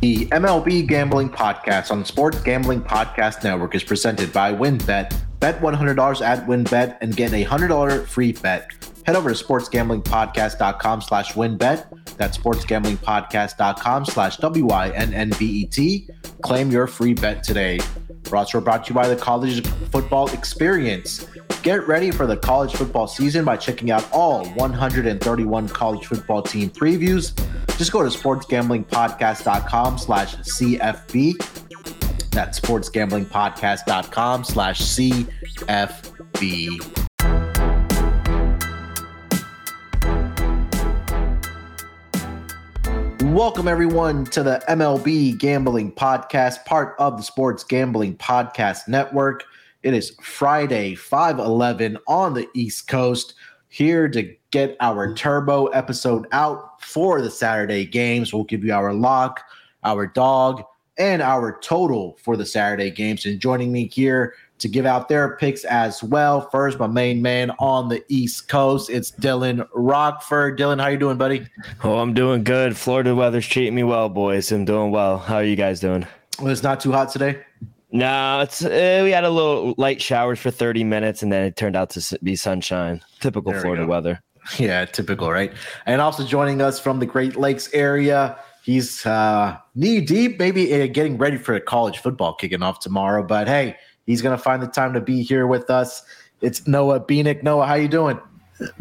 The MLB Gambling Podcast on the Sports Gambling Podcast Network is presented by WynnBET. Bet $100 at WynnBET and get a $100 free bet. Head over to sportsgamblingpodcast.com slash wynnbet. That's sportsgamblingpodcast.com slash W-Y-N-N-B-E-T. Claim your free bet today. Roster brought to you by the College Football Experience. Get ready for the college football season by checking out all 131 college football team previews. Just go to sportsgamblingpodcast.com slash CFB. That's sportsgamblingpodcast.com slash CFB. Welcome, everyone, to the MLB Gambling Podcast, part of the Sports Gambling Podcast Network. It is Friday, 5 11 on the East Coast, here to get our turbo episode out for the Saturday games. We'll give you our lock, our dog, and our total for the Saturday games. And joining me here to give out their picks as well. First, my main man on the East Coast, it's Dylan Rockford. Dylan, how you doing, buddy? Oh, I'm doing good. Florida weather's treating me well, boys. I'm doing well. How are you guys doing? Well, it's not too hot today. No, it's uh, we had a little light showers for 30 minutes, and then it turned out to be sunshine. Typical there Florida weather. Yeah, typical, right? And also joining us from the Great Lakes area, he's uh, knee deep, maybe uh, getting ready for college football kicking off tomorrow. But hey, He's going to find the time to be here with us. It's Noah Bieniek. Noah, how you doing?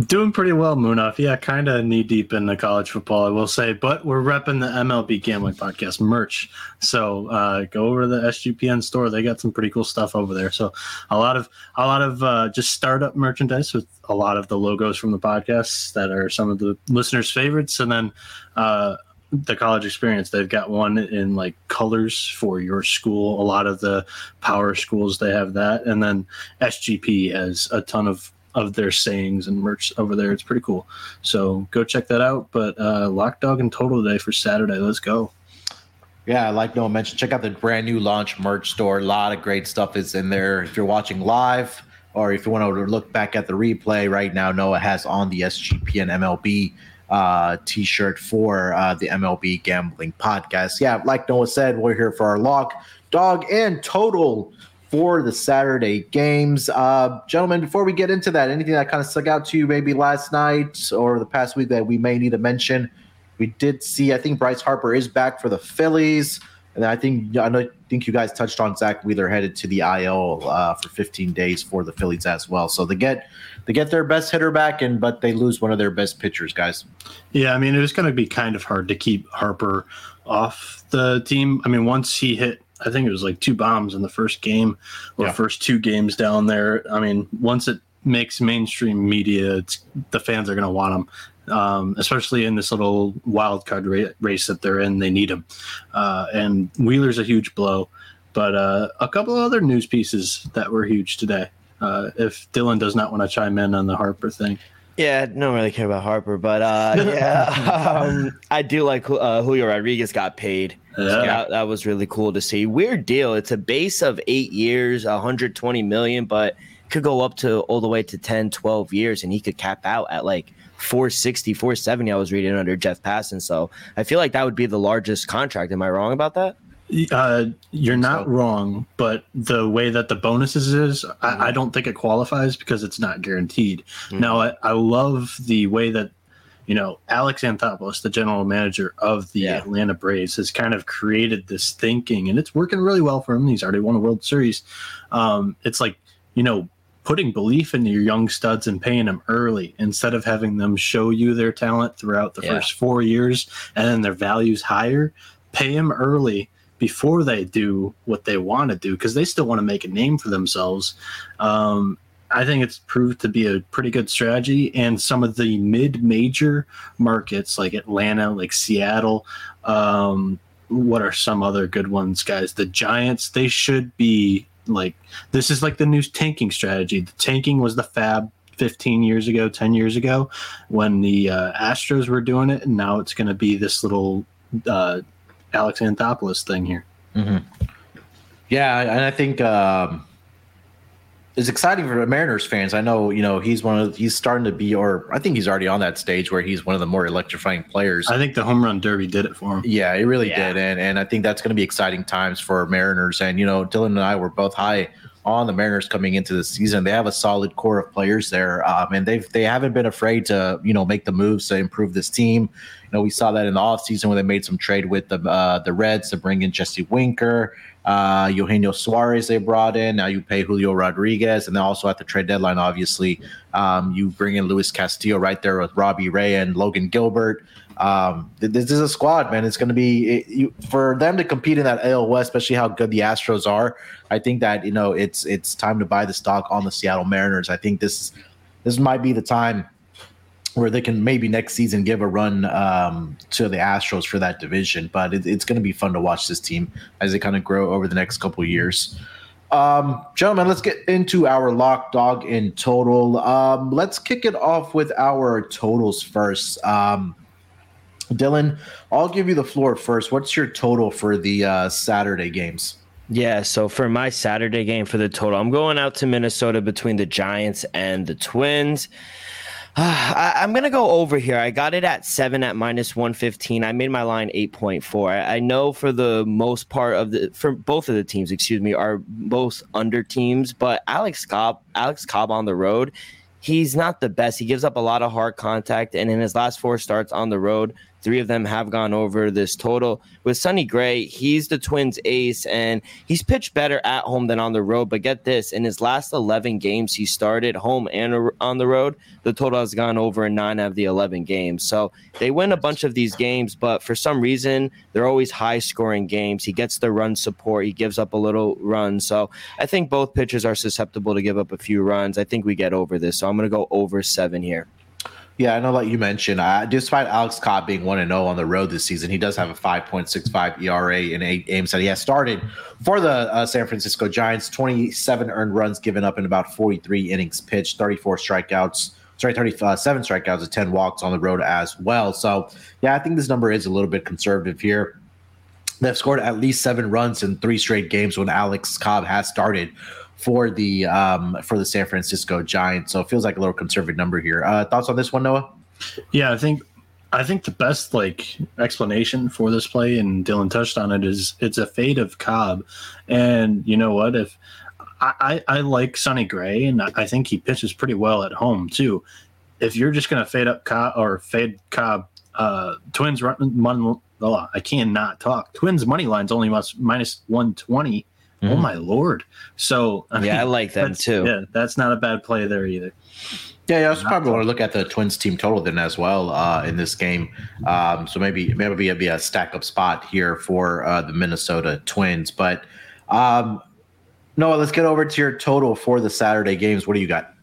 Doing pretty well, Munaf. Yeah, kind of knee deep in the college football, I will say. But we're repping the MLB Gambling Podcast merch. So uh, go over to the SGPN store; they got some pretty cool stuff over there. So a lot of a lot of uh, just startup merchandise with a lot of the logos from the podcasts that are some of the listeners' favorites, and then uh, the college experience they've got one in like colors for your school. A lot of the power schools they have that. And then sgp has a ton of of their sayings and merch over there. It's pretty cool. So go check that out. But uh lock dog and total today for saturday. Let's go. Yeah, like Noah mentioned, check out the brand new launch merch store. A lot of great stuff is in there. If you're watching live or if you want to look back at the replay right now, Noah has on the SGP and MLB uh, t-shirt for uh, the MLB Gambling Podcast. Yeah, like Noah said, we're here for our lock, dog, and total for the Saturday games. Uh, gentlemen, before we get into that, anything that kind of stuck out to you maybe last night or the past week that we may need to mention? We did see, I think Bryce Harper is back for the Phillies. And I think I know, think you guys touched on Zach Wheeler headed to the IL uh, for 15 days for the Phillies as well. So they get they get their best hitter back, and but they lose one of their best pitchers, guys. Yeah, I mean it was going to be kind of hard to keep Harper off the team. I mean, once he hit, I think it was like two bombs in the first game or yeah. first two games down there. I mean, once it makes mainstream media, the fans are going to want him. Um, especially in this little wild card ra- race that they're in, they need him. Uh, and Wheeler's a huge blow, but uh, a couple of other news pieces that were huge today uh, if Dylan does not want to chime in on the Harper thing. Yeah, don't really care about Harper, but uh, yeah, um, I do like uh, Julio Rodriguez got paid. Yeah. So that, that, was really cool to see. Weird deal. It's a base of eight years, 120 million, but could go up to all the way to 10, 12 years, and he could cap out at like 460, 470. I was reading under Jeff Passan. So I feel like that would be the largest contract. Am I wrong about that? Uh, you're not so. wrong, but the way that the bonuses is, mm-hmm. I, I, don't think it qualifies because it's not guaranteed. Mm-hmm. Now, I, I, love the way that you know Alex Anthopoulos, the general manager of the yeah. Atlanta Braves, has kind of created this thinking, and it's working really well for him. He's already won a World Series. Um, it's like you know putting belief in your young studs and paying them early instead of having them show you their talent throughout the yeah. first four years and then their values higher. Pay them early before they do what they want to do because they still want to make a name for themselves. Um, I think it's proved to be a pretty good strategy. And some of the mid major markets like Atlanta, like Seattle, um, what are some other good ones, guys? The Giants, they should be like this is like the new tanking strategy. The tanking was the fab 15 years ago, 10 years ago when the uh, Astros were doing it. And now it's going to be this little uh, Alex Anthopoulos thing here. Mm-hmm. Yeah, and I think um, is exciting for Mariners fans. I know, you know, he's one of he's starting to be, or I think he's already on that stage where he's one of the more electrifying players. I think the home run derby did it for him. Yeah, it really yeah. did, and and I think that's going to be exciting times for Mariners. And you know, Dylan and I were both high on the Mariners coming into the season. They have a solid core of players there, um, and they've they haven't been afraid to you know make the moves to improve this team. You know, we saw that in the offseason when they made some trade with the uh, the Reds to bring in Jesse Winker uh, Eugenio Suarez they brought in. Now you pay Julio Rodriguez, and then also at the trade deadline, obviously, um, you bring in Luis Castillo right there with Robbie Ray and Logan Gilbert. Um, this is a squad, man. It's going to be it, you, for them to compete in that AL West, especially how good the Astros are. I think that you know it's it's time to buy the stock on the Seattle Mariners. I think this this might be the time where they can maybe next season give a run um, to the Astros for that division. But it, it's going to be fun to watch this team as they kind of grow over the next couple years. Um, gentlemen, let's get into our lock dog in total. Um, let's kick it off with our totals first. Um, Dylan, I'll give you the floor first. What's your total for the uh, Saturday games? Yeah, so for my Saturday game for the total, I'm going out to Minnesota between the Giants and the Twins. I, am gonna go over here. I got it at seven at minus one fifteen. I made my line eight point four. I, I know for the most part of the for both of the teams, excuse me, are both under teams. But Alex Cobb, Alex Cobb on the road, he's not the best. He gives up a lot of hard contact, and in his last four starts on the road, Three of them have gone over this total. With Sonny Gray, he's the Twins' ace, and he's pitched better at home than on the road. But get this in his last 11 games, he started home and on the road. The total has gone over in nine of the 11 games. So they win a bunch of these games, but for some reason, they're always high scoring games. He gets the run support, he gives up a little run. So I think both pitchers are susceptible to give up a few runs. I think we get over this. So I'm going to go over seven here. Yeah, I know that you mentioned, uh, despite Alex Cobb being 1 0 on the road this season, he does have a 5.65 ERA in eight games that he has started for the uh, San Francisco Giants. 27 earned runs given up in about 43 innings pitched, 34 strikeouts. Sorry, 37 strikeouts and 10 walks on the road as well. So, yeah, I think this number is a little bit conservative here. They've scored at least seven runs in three straight games when Alex Cobb has started for the um, for the San Francisco Giants. So it feels like a little conservative number here. Uh, thoughts on this one, Noah? Yeah, I think I think the best like explanation for this play, and Dylan touched on it, is it's a fade of Cobb. And you know what? If I, I, like Sonny Gray, and I think he pitches pretty well at home too. If you're just going to fade up Cobb or fade Cobb, uh, Twins run, run oh, I cannot talk. Twins money line's only minus one twenty mm-hmm. Oh my lord! So I yeah, mean, I like them too. Yeah, that's not a bad play there either. Yeah, yeah, I was probably want to look at the Twins team total then as well uh, in this game. Um, so maybe maybe it'd be a stack up spot here for uh, the Minnesota Twins. But um, Noah, let's get over to your total for the Saturday games. What do you got?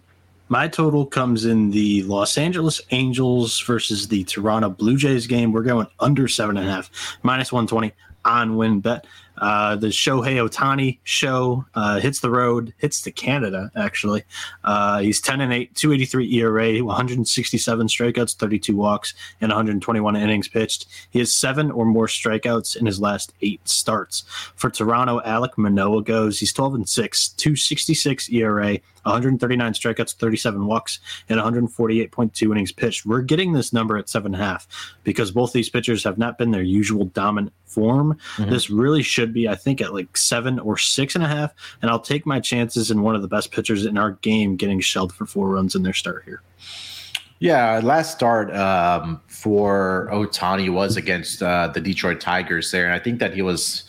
My total comes in the Los Angeles Angels versus the Toronto Blue Jays game. We're going under seven and a half, minus one twenty on WynnBET. Uh, the Shohei Ohtani show uh, hits the road, hits to Canada, actually. Uh, he's 10 and 8, 283 ERA, 167 strikeouts, 32 walks, and 121 innings pitched. He has seven or more strikeouts in his last eight starts. For Toronto, Alek Manoah goes. He's 12 and 6, 266 ERA, 139 strikeouts, 37 walks, and 148.2 innings pitched. We're getting this number at seven and a half because both these pitchers have not been their usual dominant form. Mm-hmm. This really should be, I think, at like seven or six and a half. And I'll take my chances in one of the best pitchers in our game getting shelled for four runs in their start here. Yeah, last start um, for Ohtani was against uh, the Detroit Tigers there, and I think that he was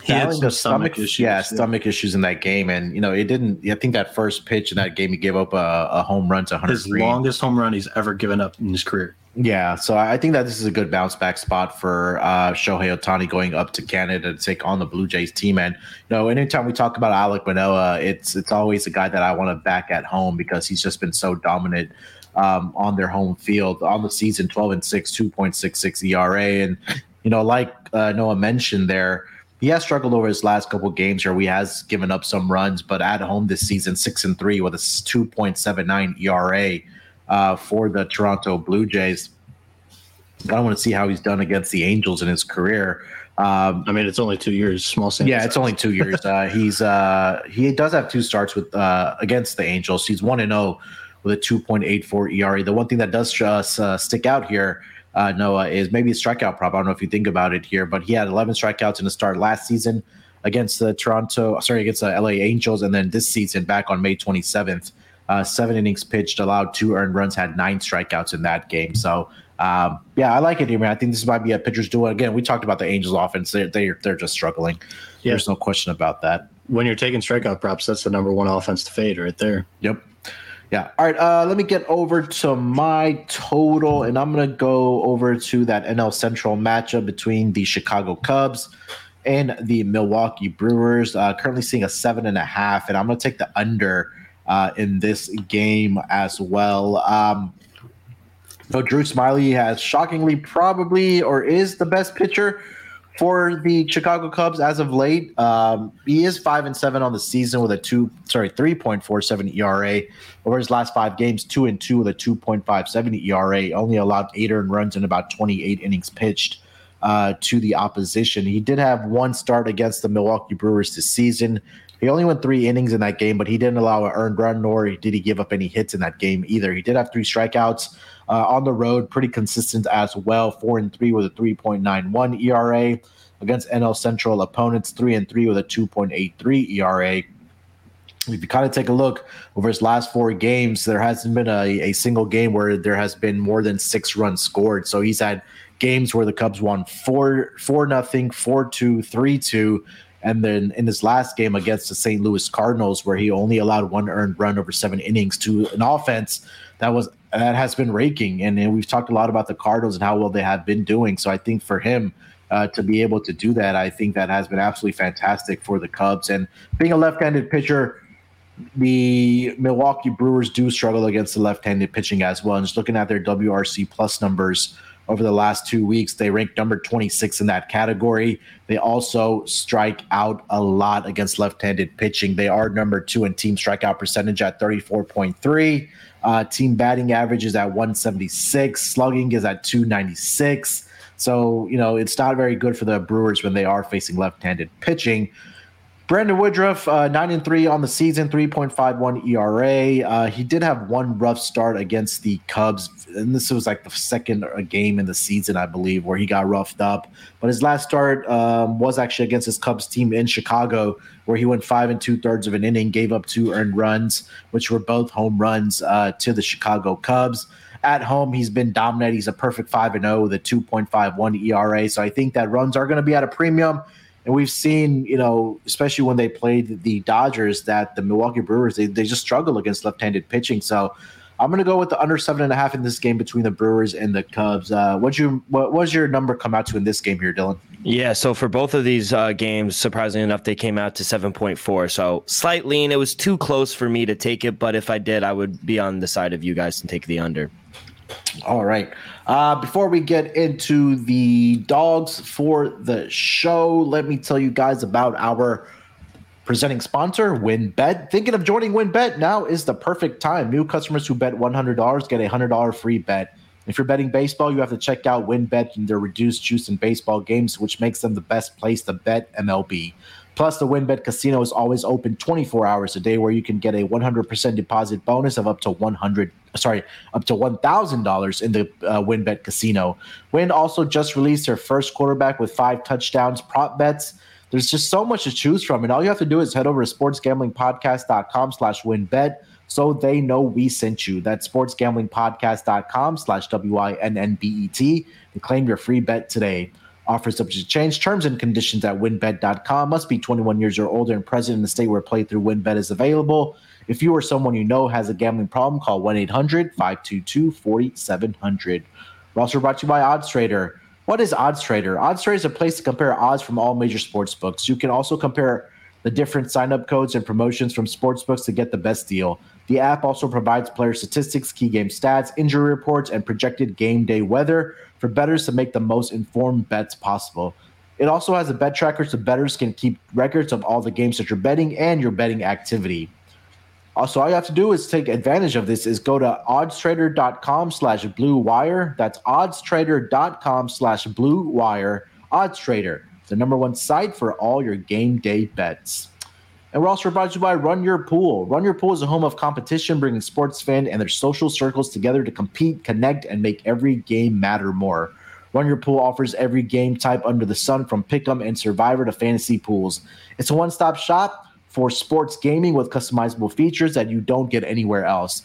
he had some stomach, issues. Yeah, yeah, stomach issues in that game, and you know it didn't. I think that first pitch in that game, he gave up a, a home run to Hunter. His Green. longest home run he's ever given up in his career. Yeah, so I think that this is a good bounce back spot for uh, Shohei Ohtani going up to Canada to take on the Blue Jays team. And you know, anytime we talk about Alek Manoah, it's it's always a guy that I want to back at home because he's just been so dominant um, on their home field on the season, twelve and six, two point six six ERA, and you know, like uh, Noah mentioned there he has struggled over his last couple games here. He has given up some runs, but at home this season, six and three with a 2.79 ERA uh, for the Toronto Blue Jays. I want to see how he's done against the Angels in his career. Um, I mean, it's only two years, small sample. Yeah, it's only two years. Uh, he's uh, he does have two starts with uh, against the Angels. He's one and zero oh with a two point eight four ERA. The one thing that does uh, stick out here, uh, Noah, is maybe a strikeout prop. I don't know if you think about it here, but he had eleven strikeouts in the start last season against the Toronto, sorry, against the LA Angels, and then this season back on May twenty seventh. Uh, seven innings pitched, allowed two earned runs, had nine strikeouts in that game. So um, yeah, I like it here, man. I think this might be a pitcher's duel. Again, we talked about the Angels offense. They're, they're, they're just struggling. Yeah. There's no question about that. When you're taking strikeout props, that's the number one offense to fade right there. Yep. Yeah. All right. Uh, let me get over to my total, and I'm going to go over to that NL Central matchup between the Chicago Cubs and the Milwaukee Brewers. Uh, currently seeing a seven and a half, and I'm going to take the under uh, in this game as well. Um, so Drew Smyly has shockingly probably or is the best pitcher for the Chicago Cubs as of late. Um, he is five and seven on the season with a two, sorry, three point four seven ERA over his last five games. Two and two with a two point five seven ERA. Only allowed eight earned runs in about twenty eight innings pitched uh, to the opposition. He did have one start against the Milwaukee Brewers this season. He only went three innings in that game, but he didn't allow an earned run, nor did he give up any hits in that game either. He did have three strikeouts uh, on the road, pretty consistent as well. Four and three with a 3.91 ERA against NL Central opponents. Three and three with a 2.83 ERA. If you kind of take a look over his last four games, there hasn't been a, a single game where there has been more than six runs scored. So he's had games where the Cubs won four four nothing, four two, three two, and then in his last game against the St. Louis Cardinals, where he only allowed one earned run over seven innings to an offense that was that has been raking. And, and we've talked a lot about the Cardinals and how well they have been doing. So I think for him uh, to be able to do that, I think that has been absolutely fantastic for the Cubs. And being a left-handed pitcher, the Milwaukee Brewers do struggle against the left-handed pitching as well. And just looking at their WRC plus numbers over the last two weeks, they rank number 26 in that category. They also strike out a lot against left-handed pitching. They are number two in team strikeout percentage at 34.3. Uh, team batting average is at 176. Slugging is at 296. So, you know, it's not very good for the Brewers when they are facing left handed pitching. Brandon Woodruff, uh, nine and three on the season, three point five one ERA. Uh, he did have one rough start against the Cubs, and this was like the second game in the season, I believe, where he got roughed up. But his last start um, was actually against his Cubs team in Chicago, where he went five and two thirds of an inning, gave up two earned runs, which were both home runs uh, to the Chicago Cubs. At home, he's been dominant. He's a perfect five and 0 with a two point five one ERA. So I think that runs are going to be at a premium. And we've seen, you know, especially when they played the Dodgers, that the Milwaukee Brewers they, they just struggle against left-handed pitching. So I'm going to go with the under seven and a half in this game between the Brewers and the Cubs. Uh, what you what was your number come out to in this game here, Dylan? Yeah, so for both of these uh, games, surprisingly enough, they came out to 7.4. So slight lean. It was too close for me to take it, but if I did, I would be on the side of you guys and take the under. All right. Uh, before we get into the dogs for the show, let me tell you guys about our presenting sponsor, WynnBET. Thinking of joining WynnBET? Now is the perfect time. New customers who bet $100 get a $100 free bet. If you're betting baseball, you have to check out WynnBET and their reduced juice in baseball games, which makes them the best place to bet MLB. Plus, the WynnBET Casino is always open 24 hours a day, where you can get a 100% deposit bonus of up to 100, sorry, up to $1,000 in the uh, WynnBET Casino. Win also just released their first quarterback with five touchdowns prop bets. There's just so much to choose from, and all you have to do is head over to sportsgamblingpodcast.com slash wynnbet so they know we sent you. That's sportsgamblingpodcast.com slash and claim your free bet today. Offers subject to change. Terms and conditions at wynnbet.com. Must be 21 years or older and present in the state where playthrough WynnBET is available. If you or someone you know has a gambling problem, call 1 800 522 4700. We're also brought to you by Odds Trader. What is Odds Trader? Odds Trader is a place to compare odds from all major sports books. You can also compare the different sign up codes and promotions from sports books to get the best deal. The app also provides player statistics, key game stats, injury reports, and projected game day weather for bettors to make the most informed bets possible. It also has a bet tracker so bettors can keep records of all the games that you're betting and your betting activity. Also, all you have to do is take advantage of this is go to oddstrader.com slash blue wire. That's oddstrader.com slash blue wire. Odds Trader, the number one site for all your game day bets. And we're also brought to you by Run Your Pool. Run Your Pool is a home of competition, bringing sports fans and their social circles together to compete, connect, and make every game matter more. Run Your Pool offers every game type under the sun, from pick'em and survivor to fantasy pools. It's a one-stop shop for sports gaming with customizable features that you don't get anywhere else.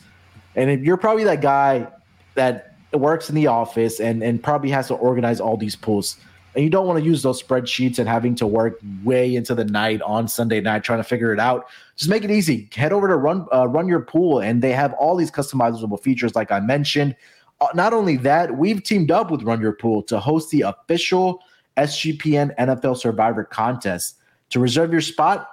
And if you're probably that guy that works in the office and, and probably has to organize all these pools and you don't want to use those spreadsheets and having to work way into the night on Sunday night trying to figure it out. Just make it easy. Head over to run uh, run your pool, and they have all these customizable features, like I mentioned. Uh, not only that, we've teamed up with Run Your Pool to host the official SGPN NFL Survivor contest. To reserve your spot,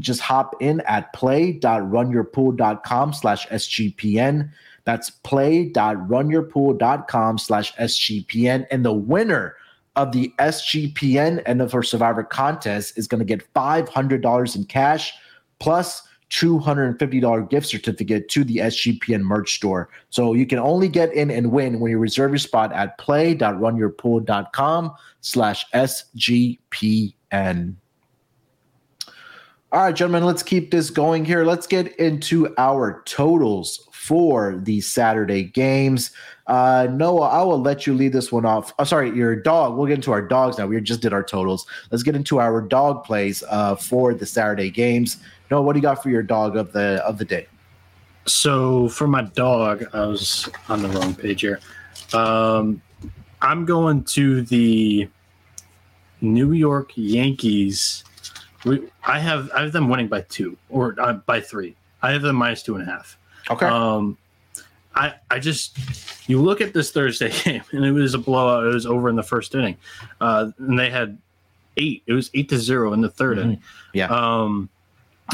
just hop in at play.runyourpool.com slash SGPN. That's play.runyourpool.com slash SGPN. And the winner of the SGPN NFL Survivor contest is going to get $500 in cash plus $250 gift certificate to the SGPN merch store. So you can only get in and win when you reserve your spot at play.runyourpool.com slash SGPN. All right, gentlemen, let's keep this going here. Let's get into our totals for the Saturday games. Uh, Noah, I will let you lead this one off. Oh, sorry, your dog. We'll get into our dogs now. We just did our totals. Let's get into our dog plays uh, for the Saturday games. Noah, what do you got for your dog of the of the day? So for my dog, I was on the wrong page here. Um, I'm going to the New York Yankees. We, I have I have them winning by two or uh, by three. I have them minus two and a half. Okay. Um, I I just you look at this Thursday game and it was a blowout. It was over in the first inning, uh, and they had eight. It was eight to zero in the 3rd mm-hmm. inning. Yeah. Um,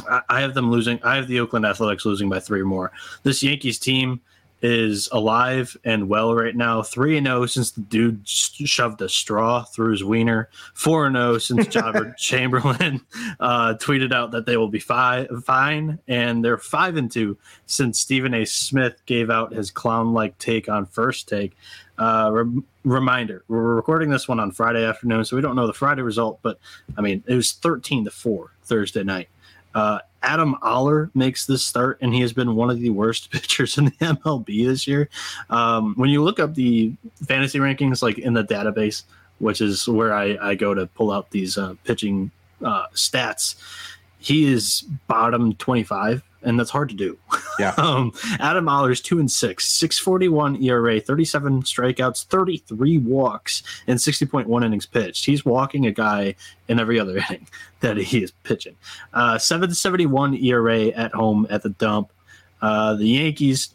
I, I have them losing. I have the Oakland Athletics losing by three or more. This Yankees team is alive and well right now. 3 and 0 since the dude shoved a straw through his wiener. 4 and 0 since Joba Chamberlain uh, tweeted out that they will be fi- fine. And they're 5 and 2 since Stephen A. Smith gave out his clown like take on first take. Uh, re- reminder we're recording this one on Friday afternoon, so we don't know the Friday result, but I mean, it was 13 to 4 Thursday night. Uh, Adam Oller makes this start, and he has been one of the worst pitchers in the MLB this year. Um, when you look up the fantasy rankings, like in the database, which is where I, I go to pull out these uh, pitching uh, stats, he is bottom 25 and that's hard to do. Yeah. um, Adam Oller's two and six, 641 ERA, 37 strikeouts, 33 walks, and 60.1 innings pitched. He's walking a guy in every other inning that he is pitching. Uh, 771 ERA at home at the dump. Uh, the Yankees,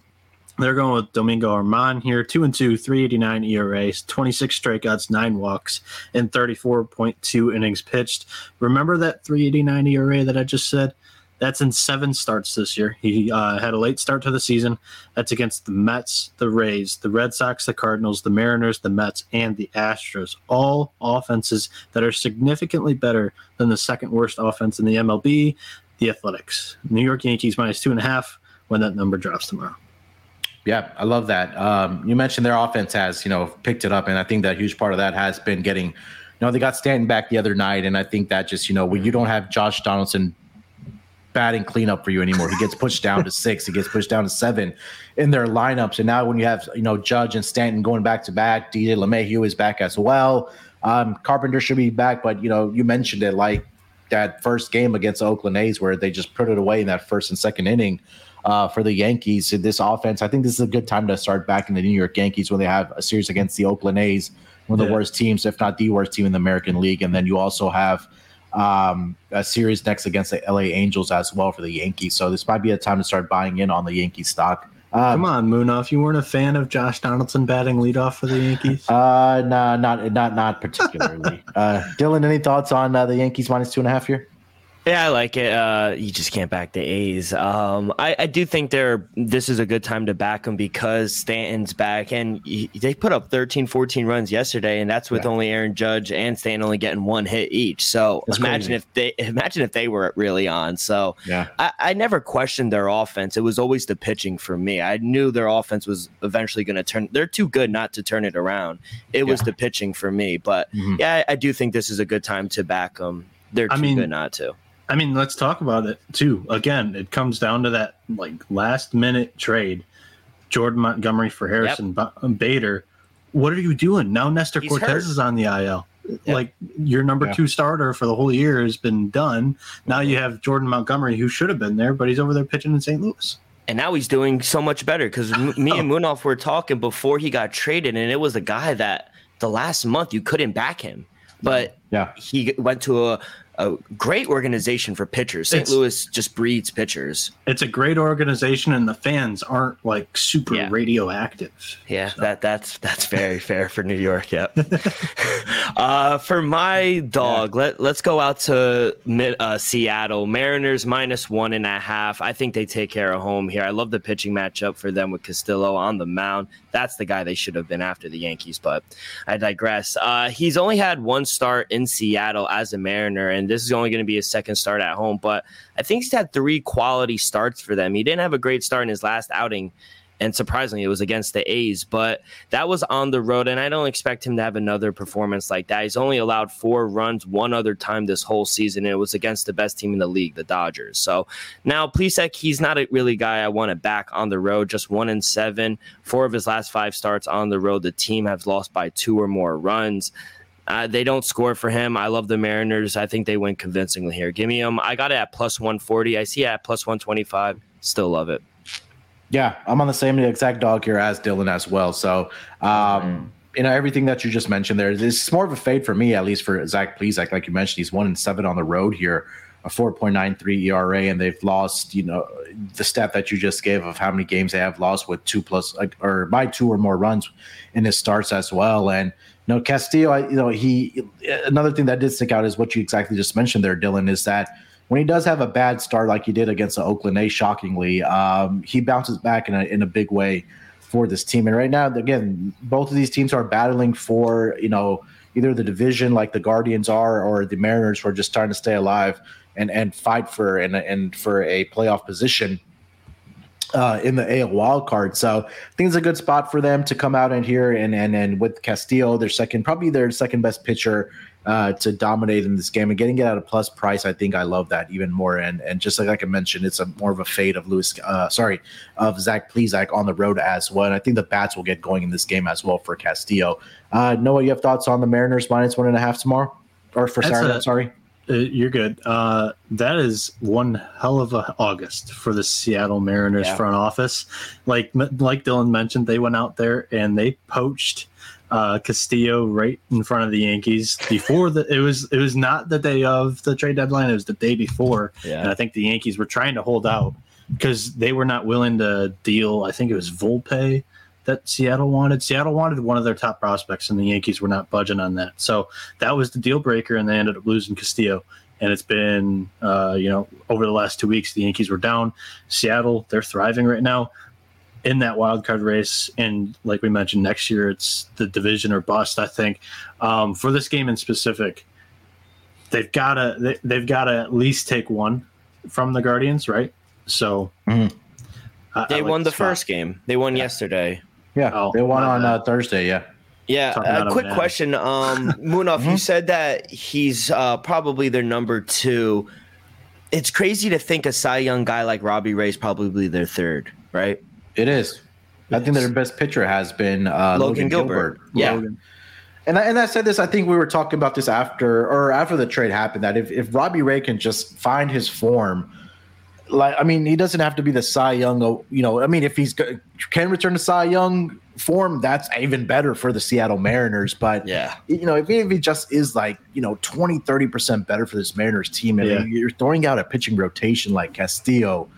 they're going with Domingo Germán here, two and two, 389 ERAs, 26 strikeouts, nine walks, and 34.2 innings pitched. Remember that 389 ERA that I just said? That's in seven starts this year. He uh, had a late start to the season. That's against the Mets, the Rays, the Red Sox, the Cardinals, the Mariners, the Mets, and the Astros. All offenses that are significantly better than the second worst offense in the MLB, the Athletics. New York Yankees minus two and a half when that number drops tomorrow. Yeah, I love that. Um, you mentioned their offense has, you know, picked it up, and I think that huge part of that has been getting, you know, they got Stanton back the other night, and I think that just, you know, when you don't have Josh Donaldson batting cleanup for you anymore. He gets pushed down to six. He gets pushed down to seven in their lineups. And now when you have you know Judge and Stanton going back to back, DJ LeMahieu is back as well. Um, Carpenter should be back, but you know you mentioned it like that first game against the Oakland A's where they just put it away in that first and second inning. Uh, for the Yankees, this offense, I think this is a good time to start back in the New York Yankees when they have a series against the Oakland A's, one of the yeah. worst teams, if not the worst team in the American League. And then you also have um, a series next against the LA Angels as well for the Yankees. So this might be a time to start buying in on the Yankee stock. Um, Come on, Munaf, you weren't a fan of Josh Donaldson batting leadoff for the Yankees? Uh, no, not not not particularly. uh, Dylan, any thoughts on uh, the Yankees minus two and a half here? Yeah, I like it. Uh, you just can't back the A's. Um, I, I, do think they're this is a good time to back them because Stanton's back and he, they put up 13, 14 runs yesterday, and that's with yeah. only Aaron Judge and Stanton only getting one hit each. So that's imagine crazy. if they imagine if they were really on. So yeah, I, I never questioned their offense. It was always the pitching for me. I knew their offense was eventually going to turn. They're too good not to turn it around. It yeah. was the pitching for me. But mm-hmm. yeah, I, I, do think this is a good time to back them. They're too I mean, good not to. I mean, let's talk about it too. Again, it comes down to that like last minute trade. Jordan Montgomery for Harrison yep. Um, Bader. What are you doing now? Nestor He's Cortes hurt. is on the IL. Yep. Like your number yeah. two starter for the whole year has been done. Now you have Jordan Montgomery, who should have been there, but he's over there pitching in St. Louis. And now he's doing so much better because me and Munaf were talking before he got traded, and it was a guy that the last month you couldn't back him, but yeah, he went to a a great organization for pitchers. St. It's, Louis just breeds pitchers. It's a great organization, and the fans aren't like super yeah. radioactive. Yeah, so. that that's that's very fair for New York. Yep. uh, for my dog, yeah. let let's go out to uh, Seattle Mariners minus one and a half. I think they take care of home here. I love the pitching matchup for them with Castillo on the mound. That's the guy they should have been after the Yankees, but I digress. Uh, he's only had one start in Seattle as a Mariner, this is only going to be his second start at home. But I think he's had three quality starts for them. He didn't have a great start in his last outing and surprisingly, it was against the A's, but that was on the road. And I don't expect him to have another performance like that. He's only allowed four runs one other time this whole season, and it was against the best team in the league, the Dodgers. So now Plesac, he's not a really guy I want to back on the road. Just one in seven, four of his last five starts on the road. The team has lost by two or more runs. Uh, they don't score for him. I love the Mariners. I think they win convincingly here. Give me them. I got it at plus 140. I see it at plus 125. Still love it. Yeah, I'm on the same exact dog here as Dylan as well. So, um, you know, everything that you just mentioned there is more of a fade for me, at least for Zach Plesac. Like you mentioned, he's one and seven on the road here, a 4.93 ERA, and they've lost, you know, the stat that you just gave of how many games they have lost with two plus or by two or more runs in his starts as well. And, you know, Castillo, I, you know, he, another thing that did stick out is what you exactly just mentioned there, Dylan, is that when he does have a bad start like he did against the Oakland A's, shockingly, um, he bounces back in a, in a big way for this team. And right now, again, both of these teams are battling for, you know, either the division like the Guardians are or the Mariners who are just trying to stay alive and, and fight for and, and for a playoff position uh, in the AL wild card. So I think it's a good spot for them to come out in here and and and with Castillo, their second, probably their second best pitcher uh, to dominate in this game and getting it at a plus price. I think I love that even more. And and just like, like I mentioned, it's a more of a fade of Lewis, uh, sorry, of Zach Plesac on the road as well. And I think the bats will get going in this game as well for Castillo. Uh, Noah, you have thoughts on the Mariners minus one and a half tomorrow or for That's Saturday? A, sorry. Uh, you're good. Uh, that is one hell of a August for the Seattle Mariners yeah. front office. Like like Dylan mentioned, they went out there and they poached uh, Castillo right in front of the Yankees before the it was it was not the day of the trade deadline. It was the day before, yeah. and I think the Yankees were trying to hold out because they were not willing to deal. I think it was Volpe that Seattle wanted. Seattle wanted one of their top prospects, and the Yankees were not budging on that. So that was the deal breaker, and they ended up losing Castillo. And it's been, uh, you know, over the last two weeks, the Yankees were down. Seattle, they're thriving right now in that wild card race. And like we mentioned, next year it's the division or bust. I think um, for this game in specific, they've got to they, have got to at least take one from the Guardians, right? So mm-hmm. I, they I like won the, first game. They won yeah. yesterday. Yeah, oh, they won on uh, Thursday. Yeah. Yeah, a quick question. Um, Munaf, mm-hmm. you said that he's uh, probably their number two. It's crazy to think a Cy Young guy like Robbie Ray is probably their third, right? It is. I think their best pitcher has been uh, Logan, Logan, Gilbert. Gilbert. Yeah. Logan. And I, and I said this. I think we were talking about this after or after the trade happened. That if, if Robbie Ray can just find his form, like I mean, he doesn't have to be the Cy Young. Uh, you know, I mean, if he's can return to Cy Young form, that's even better for the Seattle Mariners. But yeah, you know, if, if he just is like you know 20, 30 percent better for this Mariners team, and yeah. you're throwing out a pitching rotation like Castillo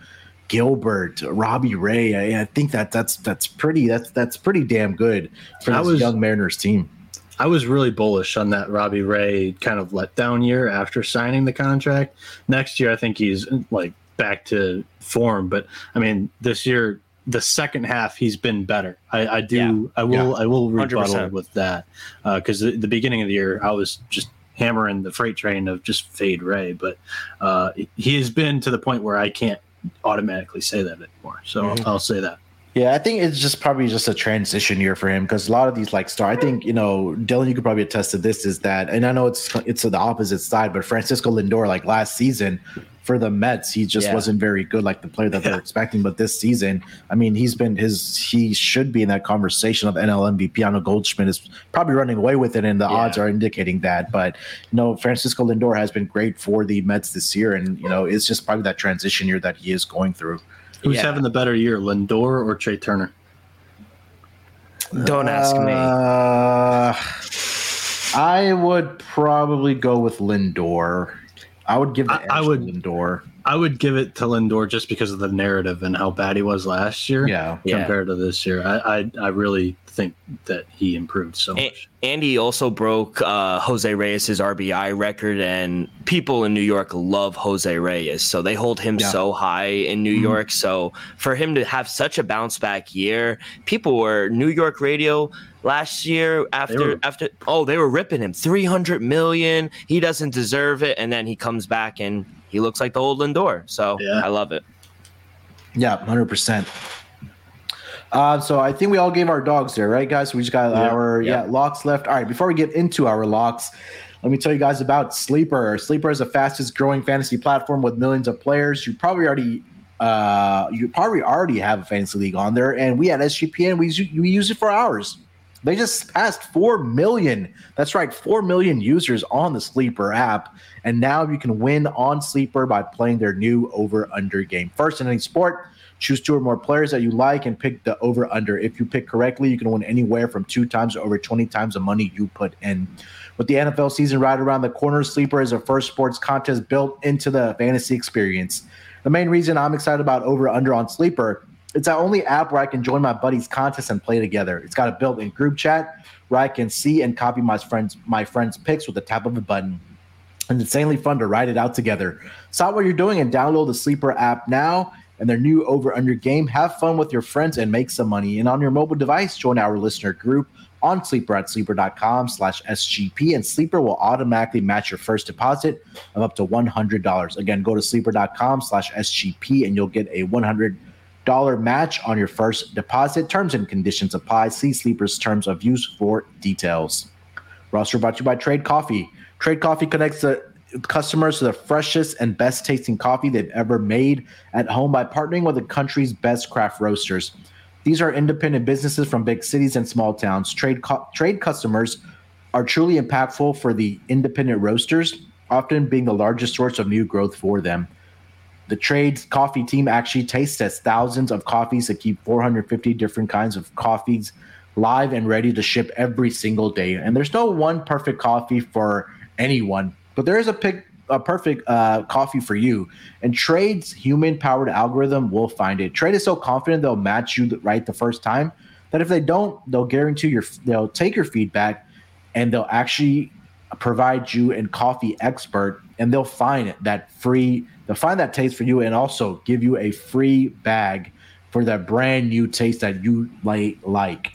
Gilbert, Robbie Ray. I, I, think that that's that's pretty that's that's pretty damn good for this was, young Mariners team. I was really bullish on that Robbie Ray kind of letdown year after signing the contract. Next year, I think he's like back to form. But I mean, this year, the second half, he's been better. I, I do. Yeah. I will. Yeah. I will rebuttal 100%. with that because uh, the, the beginning of the year, I was just hammering the freight train of just fade Ray. But uh, he has been to the point where I can't automatically say that anymore. So mm-hmm. I'll, I'll say that. Yeah, I think it's just probably just a transition year for him because a lot of these like star. I think you know Dylan, you could probably attest to this. Is that, and I know it's it's the opposite side, but Francisco Lindor, like last season for the Mets, he just yeah. wasn't very good, like the player that they're expecting. But this season, I mean, he's been his he should be in that conversation of NL MVP. I know Goldschmidt is probably running away with it, and the yeah. odds are indicating that. But you know, Francisco Lindor has been great for the Mets this year, and you know, it's just probably that transition year that he is going through. Who's yeah. having the better year, Lindor or Trea Turner? Don't ask me. Uh, I would probably go with Lindor. I would give the I, I would Lindor. I would give it to Lindor just because of the narrative and how bad he was last year. Yeah, compared yeah. to this year, I, I I really think that he improved so much. Andy also broke uh, Jose Reyes' RBI record, and people in New York love Jose Reyes, so they hold him yeah. so high in New mm-hmm. York. So for him to have such a bounce back year, people were New York radio last year after were, after oh they were ripping him 300 million he doesn't deserve it and then he comes back and he looks like the old lindor so yeah. i love it yeah 100% uh, so I think we all gave our dogs there, right, guys? So we just got yeah, our yeah. yeah locks left. All right, before we get into our locks, let me tell you guys about Sleeper. Sleeper is the fastest growing fantasy platform with millions of players. You probably already uh, you probably already have a fantasy league on there, and we at SGPN we we use it for ours. They just passed 4 million. That's right, 4 million users on the Sleeper app. And now you can win on Sleeper by playing their new over under game. First in any sport, choose two or more players that you like and pick the over under. If you pick correctly, you can win anywhere from two times to over 20 times the money you put in. With the NFL season right around the corner, Sleeper is a first sports contest built into the fantasy experience. The main reason I'm excited about over under on Sleeper it's the only app where I can join my buddies' contests and play together. It's got a built-in group chat where I can see and copy my friends my friends' picks with the tap of a button. And it's insanely fun to ride it out together. Stop what you're doing and download the Sleeper app now and their new over under game. Have fun with your friends and make some money. And on your mobile device, join our listener group on sleeper at sleeper.com slash SGP. And Sleeper will automatically match your first deposit of up to $100. Again, go to sleeper.com slash SGP and you'll get a 100 dollar match on your first deposit. Terms and conditions apply. See Sleeper's terms of use for details. Roster brought to you by Trade Coffee. Trade Coffee connects the customers to the freshest and best tasting coffee they've ever made at home by partnering with the country's best craft roasters. These are independent businesses from big cities and small towns. Trade co- trade customers are truly impactful for the independent roasters, often being the largest source of new growth for them. The trades coffee team actually tastes test thousands of coffees to keep 450 different kinds of coffees live and ready to ship every single day. And there's no one perfect coffee for anyone, but there is a pick a perfect uh, coffee for you. And Trade's human powered algorithm will find it. Trade is so confident they'll match you right the first time that if they don't, they'll guarantee your they'll take your feedback and they'll actually provide you a coffee expert and they'll find it, that free they'll find that taste for you and also give you a free bag for that brand new taste that you like like.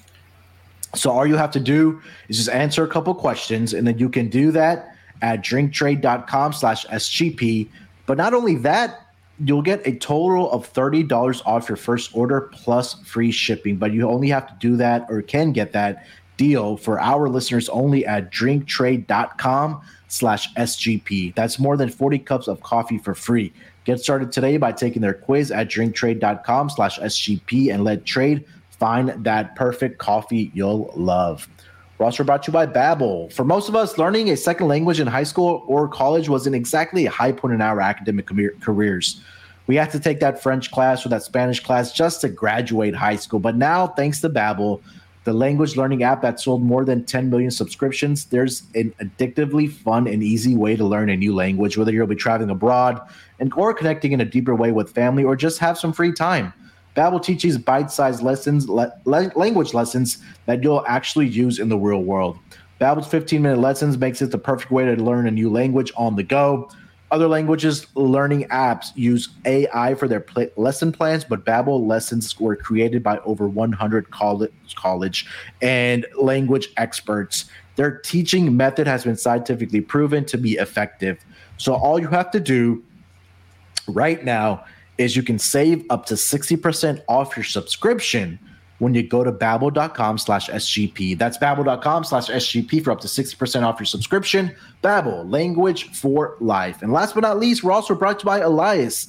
So all you have to do is just answer a couple questions and then you can do that at drinktrade.com slash sgp but not only that you'll get a total of $30 off your first order plus free shipping. But you only have to do that or can get that deal for our listeners only at drinktrade.com slash SGP. That's more than 40 cups of coffee for free. Get started today by taking their quiz at drinktrade.com slash SGP and let trade find that perfect coffee you'll love. We're brought to you by Babbel. For most of us, learning a second language in high school or college wasn't exactly a high point in our academic careers. We had to take that French class or that Spanish class just to graduate high school. But now, thanks to Babbel, the language learning app that sold more than 10 million subscriptions. There's an addictively fun and easy way to learn a new language, whether you'll be traveling abroad and or connecting in a deeper way with family or just have some free time. Babbel teaches bite-sized lessons, le- language lessons that you'll actually use in the real world. Babbel's 15 minute lessons makes it the perfect way to learn a new language on the go. Other languages learning apps use AI for their play- lesson plans, but Babbel lessons were created by over 100 college, college and language experts. Their teaching method has been scientifically proven to be effective. So all you have to do right now is you can save up to 60% off your subscription when you go to babbel.com slash SGP. That's babbel.com slash SGP for up to 60% off your subscription. Babbel, language for life. And last but not least, we're also brought to you by Elias.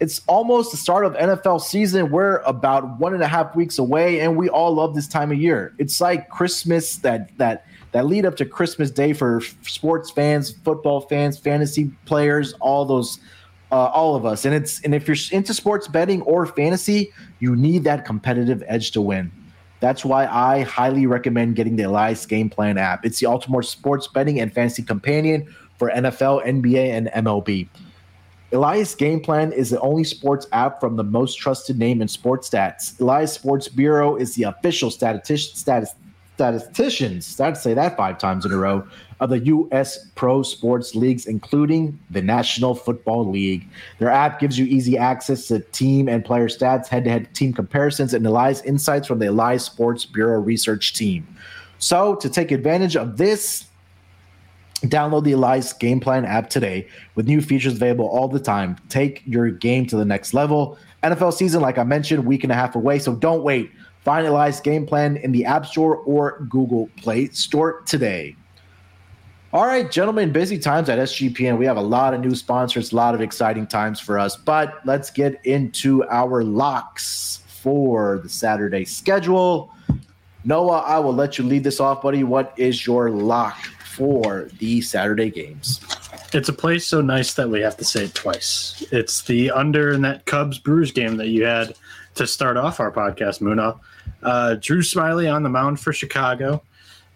It's almost the start of NFL season. We're about one and a half weeks away, and we all love this time of year. It's like Christmas that that that lead up to Christmas Day for sports fans, football fans, fantasy players, all those uh, all of us. And it's and if you're into sports betting or fantasy, you need that competitive edge to win. That's why I highly recommend getting the Elias Game Plan app. It's the ultimate sports betting and fantasy companion for NFL, NBA, and MLB. Elias Game Plan is the only sports app from the most trusted name in sports stats. Elias Sports Bureau is the official statistician, status, statisticians, I'd say that five times in a row, of the U.S. pro sports leagues, including the National Football League. Their app gives you easy access to team and player stats, head to head team comparisons, and Elias insights from the Elias Sports Bureau research team. So, to take advantage of this, download the Elias Game Plan app today with new features available all the time. Take your game to the next level. NFL season, like I mentioned, week and a half away, so don't wait. Elias Game Plan in the App Store or Google Play Store today. All right, gentlemen, busy times at SGPN. We have a lot of new sponsors, a lot of exciting times for us, but let's get into our locks for the Saturday schedule. Noah, I will let you lead this off, buddy. What is your lock for the Saturday games? It's a place so nice that we have to say it twice. It's the under in that Cubs Brewers game that you had to start off our podcast, Muna. Uh, Drew Smyly on the mound for Chicago.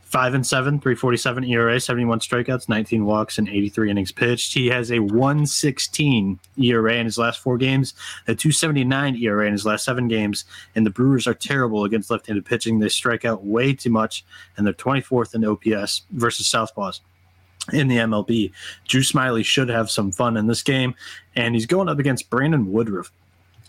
Five and seven, 347 ERA, 71 strikeouts, 19 walks, and 83 innings pitched. He has a 116 ERA in his last four games, a 279 ERA in his last seven games. And the Brewers are terrible against left handed pitching. They strike out way too much, and they're 24th in OPS versus Southpaws in the MLB. Drew Smyly should have some fun in this game, and he's going up against Brandon Woodruff,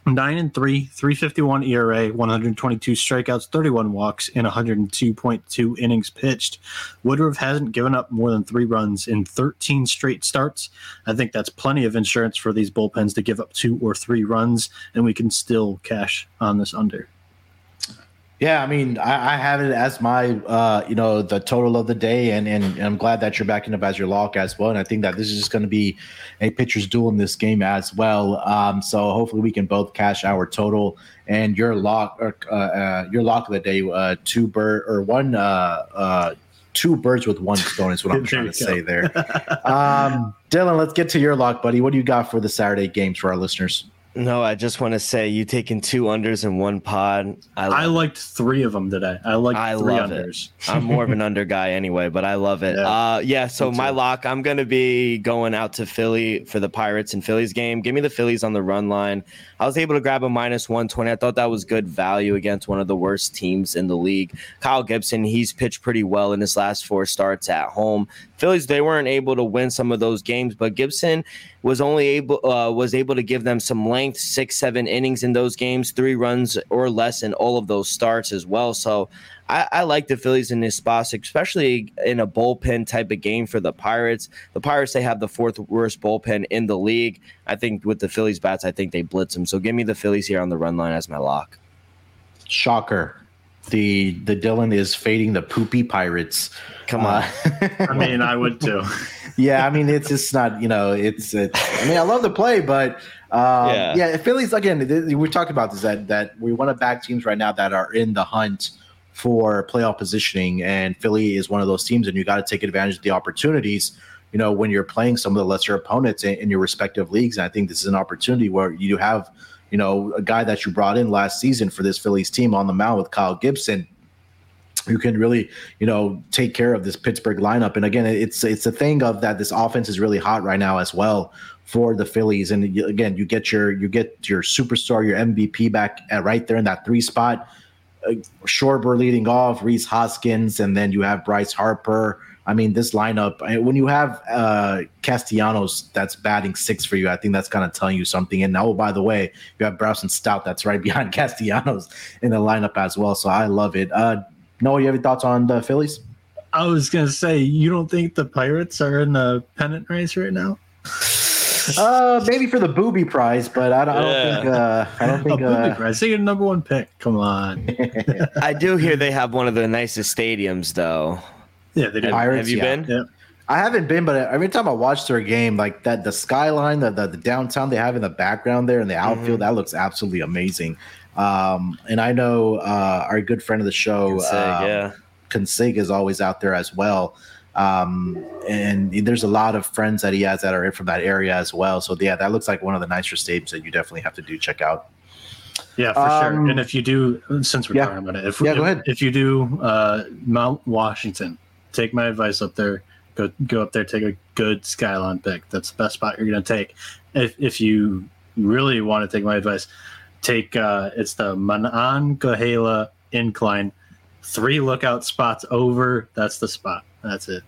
Nine and three, 351 ERA, 122 strikeouts, 31 walks, and 102.2 innings pitched. Woodruff hasn't given up more than three runs in 13 straight starts. I think that's plenty of insurance for these bullpens to give up two or three runs, and we can still cash on this under. Yeah, I mean, I, I, have it as my, uh, you know, the total of the day, and, and, and I'm glad that you're backing up as your lock as well. And I think that this is just going to be a pitcher's duel in this game as well. Um, so hopefully we can both cash our total and your lock, or uh, uh, your lock of the day, uh, two bird or one, uh, uh, two birds with one stone is what I'm trying to go. say there. Um, Dylan, let's get to your lock, buddy. What do you got for the Saturday games for our listeners? No, I just want to say you taking two unders in one pod. I, I liked three of them today. I like I three unders. It. I'm more of an under guy anyway, but I love it. Yeah, uh, yeah so my lock, I'm going to be going out to Philly for the Pirates and Phillies game. Give me the Phillies on the run line. I was able to grab a minus 120. I thought that was good value against one of the worst teams in the league. Kyle Gibson, he's pitched pretty well in his last four starts at home. Phillies, they weren't able to win some of those games, but Gibson was only able uh, was able to give them some length, six, seven innings in those games, three runs or less in all of those starts as well. So I, I, like the Phillies in this spot, especially in a bullpen type of game for the Pirates. The Pirates they have the fourth worst bullpen in the league. I think with the Phillies bats, I think they blitz them. So give me the Phillies here on the run line as my lock. Shocker the the Dylan is fading the poopy pirates. Come on. Uh, I mean, I would too. yeah, I mean, it's just not you know, it's, it's I mean, I love the play, but um, yeah, yeah, Phillies again. We talked about this that that we want to back teams right now that are in the hunt for playoff positioning, and Philly is one of those teams, and you got to take advantage of the opportunities. You know, when you're playing some of the lesser opponents in, in your respective leagues, and I think this is an opportunity where you have you know, a guy that you brought in last season for this Phillies team on the mound with Kyle Gibson who can really, you know, take care of this Pittsburgh lineup. And again, it's it's a thing of that this offense is really hot right now as well for the Phillies. And again, you get your you get your superstar, your MVP back at right there in that three spot. uh, Schwarber leading off, Rhys Hoskins, and then you have Bryce Harper. I mean, this lineup, when you have uh, Castellanos that's batting six for you, I think that's kind of telling you something. And oh, by the way, you have Bryson Stott that's right behind Castellanos in the lineup as well. So I love it. Uh, Noah, you have any thoughts on the Phillies? I was going to say, you don't think the Pirates are in the pennant race right now? uh, maybe for the booby prize, but I don't, I don't Yeah. think. Uh, I don't think. a booby Uh, prize. They get a number one pick. Come on. I do hear they have one of the nicest stadiums, though. Yeah, they do. Have, Pirates, have you yeah. been? Yeah. I haven't been, but every time I watch their game, like that, the skyline, the, the, the downtown they have in the background there and the outfield, that looks absolutely amazing. Um, and I know uh, our good friend of the show, Say, um, yeah. Consig, is always out there as well. Um, and there's a lot of friends that he has that are from that area as well. So yeah, that looks like one of the nicer stadiums that you definitely have to do check out. Yeah, for Um, sure. And if you do, since we're yeah. talking about it, if, Yeah, if, if you do uh, Mount Washington, take my advice up there. Go go up there, take a good skyline pick. That's the best spot you're going to take. If if you really want to take my advice, take uh, it's the Monongahela incline, three lookout spots over. That's the spot. That's it.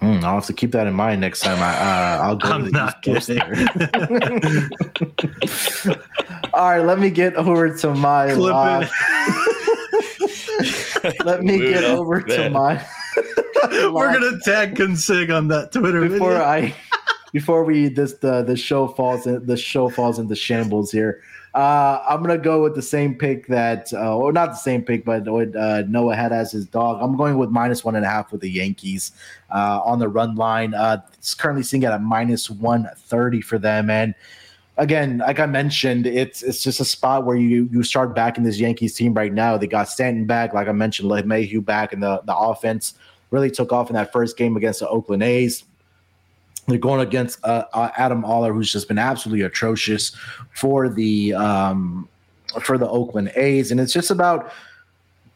Mm, I'll have to keep that in mind next time. I uh, I'll go. to I'm the not East Coast kidding. there. All right, let me get over to my Clip live. Let me Rude get over the to my. We're gonna tag Consig on that Twitter before video. I before we this the the show falls in the show falls into shambles here. Uh, I'm gonna go with the same pick that, uh, or not the same pick, but what uh, Noah had as his dog. I'm going with minus one and a half with the Yankees uh, on the run line. Uh, it's currently sitting at a minus one thirty for them, and again, like I mentioned, it's it's just a spot where you you start backing this Yankees team right now. They got Stanton back, like I mentioned, Mayhew back, and the the offense really took off in that first game against the Oakland A's. They're going against uh, uh, Adam Oller, who's just been absolutely atrocious for the um, for the Oakland A's, and it's just about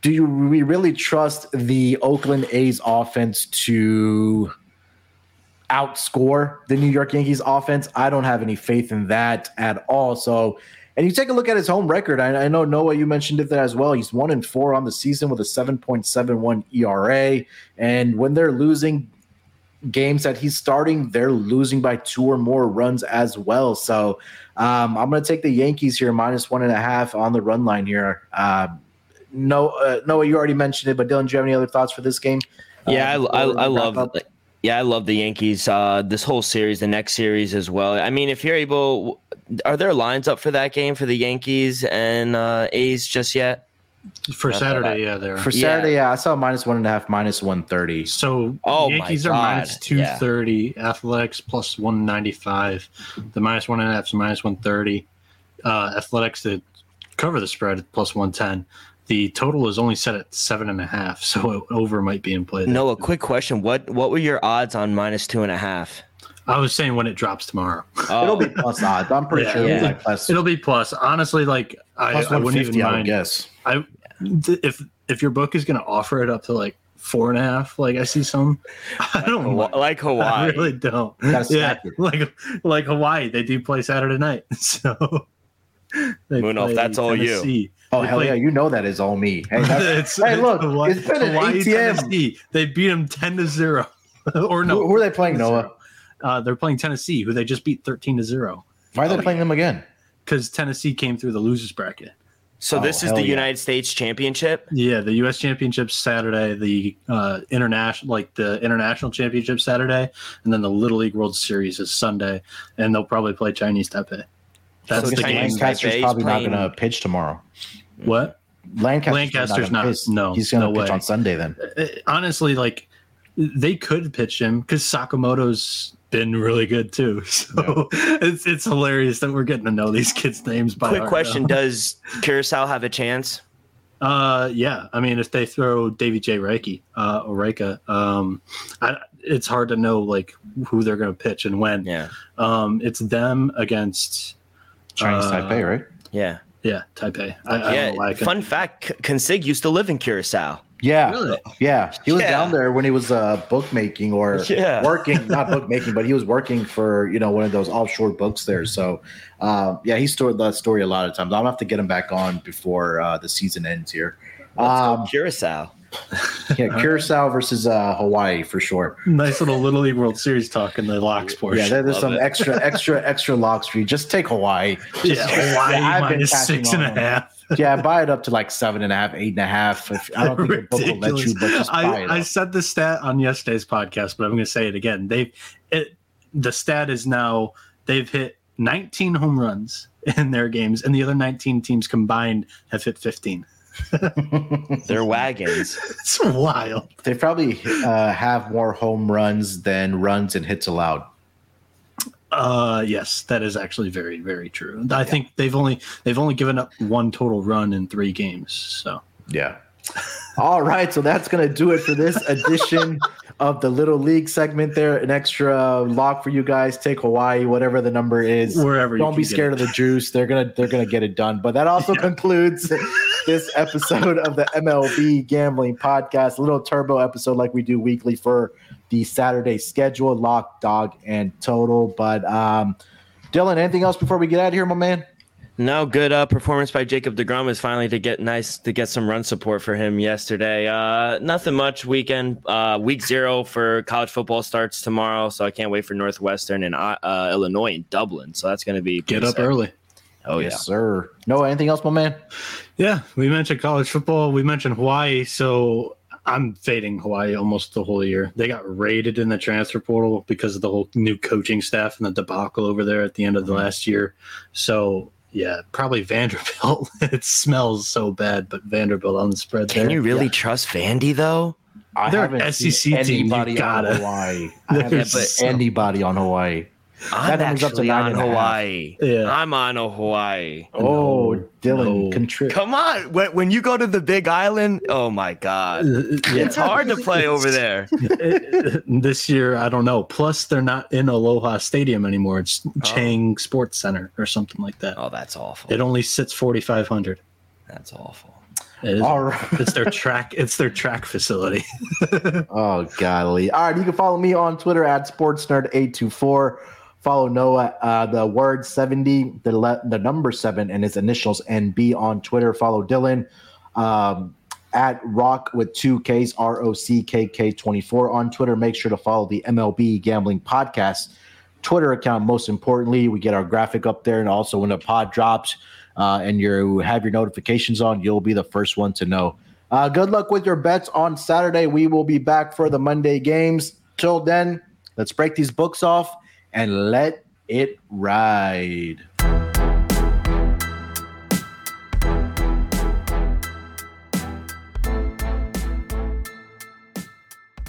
do you we really trust the Oakland A's offense to outscore the New York Yankees offense? I don't have any faith in that at all. So, and you take a look at his home record. I, I know Noah, you mentioned it there as well. He's one and four on the season with a seven point seven one ERA, and when they're losing games that he's starting, they're losing by two or more runs as well. So um, I'm going to take the Yankees here, minus one and a half on the run line here. Uh, no, uh, Noah, you already mentioned it, but Dylan, do you have any other thoughts for this game? Yeah, Uh, I, I, I love. up? Yeah, I love the Yankees. Uh, this whole series, the next series as well. I mean, if you're able, are there lines up for that game for the Yankees and uh, A's just yet? For That's Saturday, yeah, there. For Saturday, yeah, I saw minus one and a half, minus one thirty. So Oh my Yankees are God, minus two thirty, Athletics plus one ninety five, the minus one and a half is minus one thirty. Uh, Athletics to cover the spread plus one ten. The total is only set at seven and a half, so over might be in play. there. No, a quick question. What what were your odds on minus two and a half? I was saying when it drops tomorrow, Oh, It'll be plus odds. I'm pretty Yeah. sure it'll be Yeah. like plus, it'll be plus. Honestly, like I, I wouldn't fifty. even I would mind. guess. I th- if if your book is going to offer it up to like four and a half, like I see some, I don't Hawa- mind. like I Hawaii. really don't. Gotta yeah, it. like like Hawaii, they do play Saturday night, so they Moon off, that's all you. Oh They hell play- yeah, you know that is all me. Hey, It's- hey it's look, Hawaii- it's been an Hawaii, ATM. Tennessee. They beat them ten to zero, or no? Who, who are they playing, 10 to Noah? 0. Uh, they're playing Tennessee, who they just beat thirteen to zero Why are they Oh, playing them again? because Tennessee came through the losers bracket. So Oh, this is the yeah. United States Championship. Yeah, the U.S. Championship Saturday, the uh, international like the international championship Saturday, and then the Little League World Series is Sunday, and they'll probably play Chinese Taipei. That's So the Chinese game. Lancaster's Taipei's probably playing- not going to pitch tomorrow. What? Lancaster's, Lancaster's not. not. No, he's going to no pitch way. on Sunday then. Uh, honestly, like they could pitch him because Sakamoto's been really good too. So it's it's hilarious that we're getting to know these kids' names by Quick question: now. Does Curacao have a chance? Uh, yeah. I mean, if they throw Davy J. Reiki, uh, or Reika, um, I, it's hard to know like who they're going to pitch and when. Yeah, Um, it's them against Chinese Uh, Taipei, right? yeah, yeah Taipei. I, I yeah. don't know why I Fun fact: C- Consig used to live in Curacao. Yeah, really? yeah. He was yeah. down there when he was uh, bookmaking or yeah. working, not bookmaking, but he was working for you know one of those offshore books there. So, uh, yeah, he stored that story a lot of times. I'll have to get him back on before uh, the season ends here. Um, Curacao. yeah, Curacao versus uh, Hawaii for sure. Nice little Little League World Series talk in the locks portion. Yeah, there's some it. extra, extra, extra locks for you. Just take Hawaii. Just, yeah, Hawaii yeah, minus six and a half. Yeah, buy it up to like seven and a half, eight and a half. If, I don't think the book will let you, but just buy I, it. I said the stat on yesterday's podcast, but I'm going to say it again. They've it. The stat is now they've hit 19 home runs in their games, and the other 19 teams combined have hit 15. They're wagons. It's wild. They probably uh, have more home runs than runs and hits allowed. Uh, yes, that is actually very, very true. I yeah. think they've only they've only given up one total run in three games. So yeah. All right, so that's gonna do it for this edition of the little league segment. There, an extra lock for you guys. Take Hawaii, whatever the number is. Wherever. Don't be scared of the juice. They're gonna they're gonna get it done. But that also yeah. concludes this episode of the MLB Gambling Podcast. A little turbo episode like we do weekly for the Saturday schedule, lock, dog, and total. But um, Dylan, anything else before we get out of here, my man? No, good uh, performance by Jacob Degrom is finally to get nice to get some run support for him yesterday. Uh, nothing much weekend. Uh, week zero for college football starts tomorrow, so I can't wait for Northwestern and uh, Illinois and Dublin. So that's going to be get up sad. early. Oh yes, yeah, sir. No, anything else, my man? Yeah, we mentioned college football. We mentioned Hawaii. So I'm fading Hawaii almost the whole year. They got raided in the transfer portal because of the whole new coaching staff and the debacle over there at the end of the mm-hmm. last year. So yeah, probably Vanderbilt. it smells so bad, but Vanderbilt on the spread. Can there. you really yeah. trust Vandy though? I They're haven't SEC team. Anybody on Hawaii? I haven't so... anybody on Hawaii. I'm that actually up to on Hawaii. Yeah. I'm on a Hawaii. Oh, no, Dylan, no. Contri- come on! When, when you go to the Big Island, oh my God, uh, uh yeah. it's hard to play over there. Uh, uh, this year, I don't know. Plus, they're not in Aloha Stadium anymore. It's oh. Chang Sports Center or something like that. Oh, that's awful. It only sits forty five hundred. That's awful. It is, All right. it's their track. It's their track facility. oh golly! All right, you can follow me on Twitter at sportsnerd824. Follow Noah, uh, the word 70, the, le- the number seven, and his initials NB on Twitter. Follow Dylan um, at Rock with two Ks, R O C K K 24 on Twitter. Make sure to follow the MLB Gambling Podcast Twitter account. Most importantly, we get our graphic up there, and also when the pod drops uh, and you have your notifications on, you'll be the first one to know. Uh, good luck with your bets on Saturday. We will be back for the Monday games. Till then, let's break these books off and let it ride.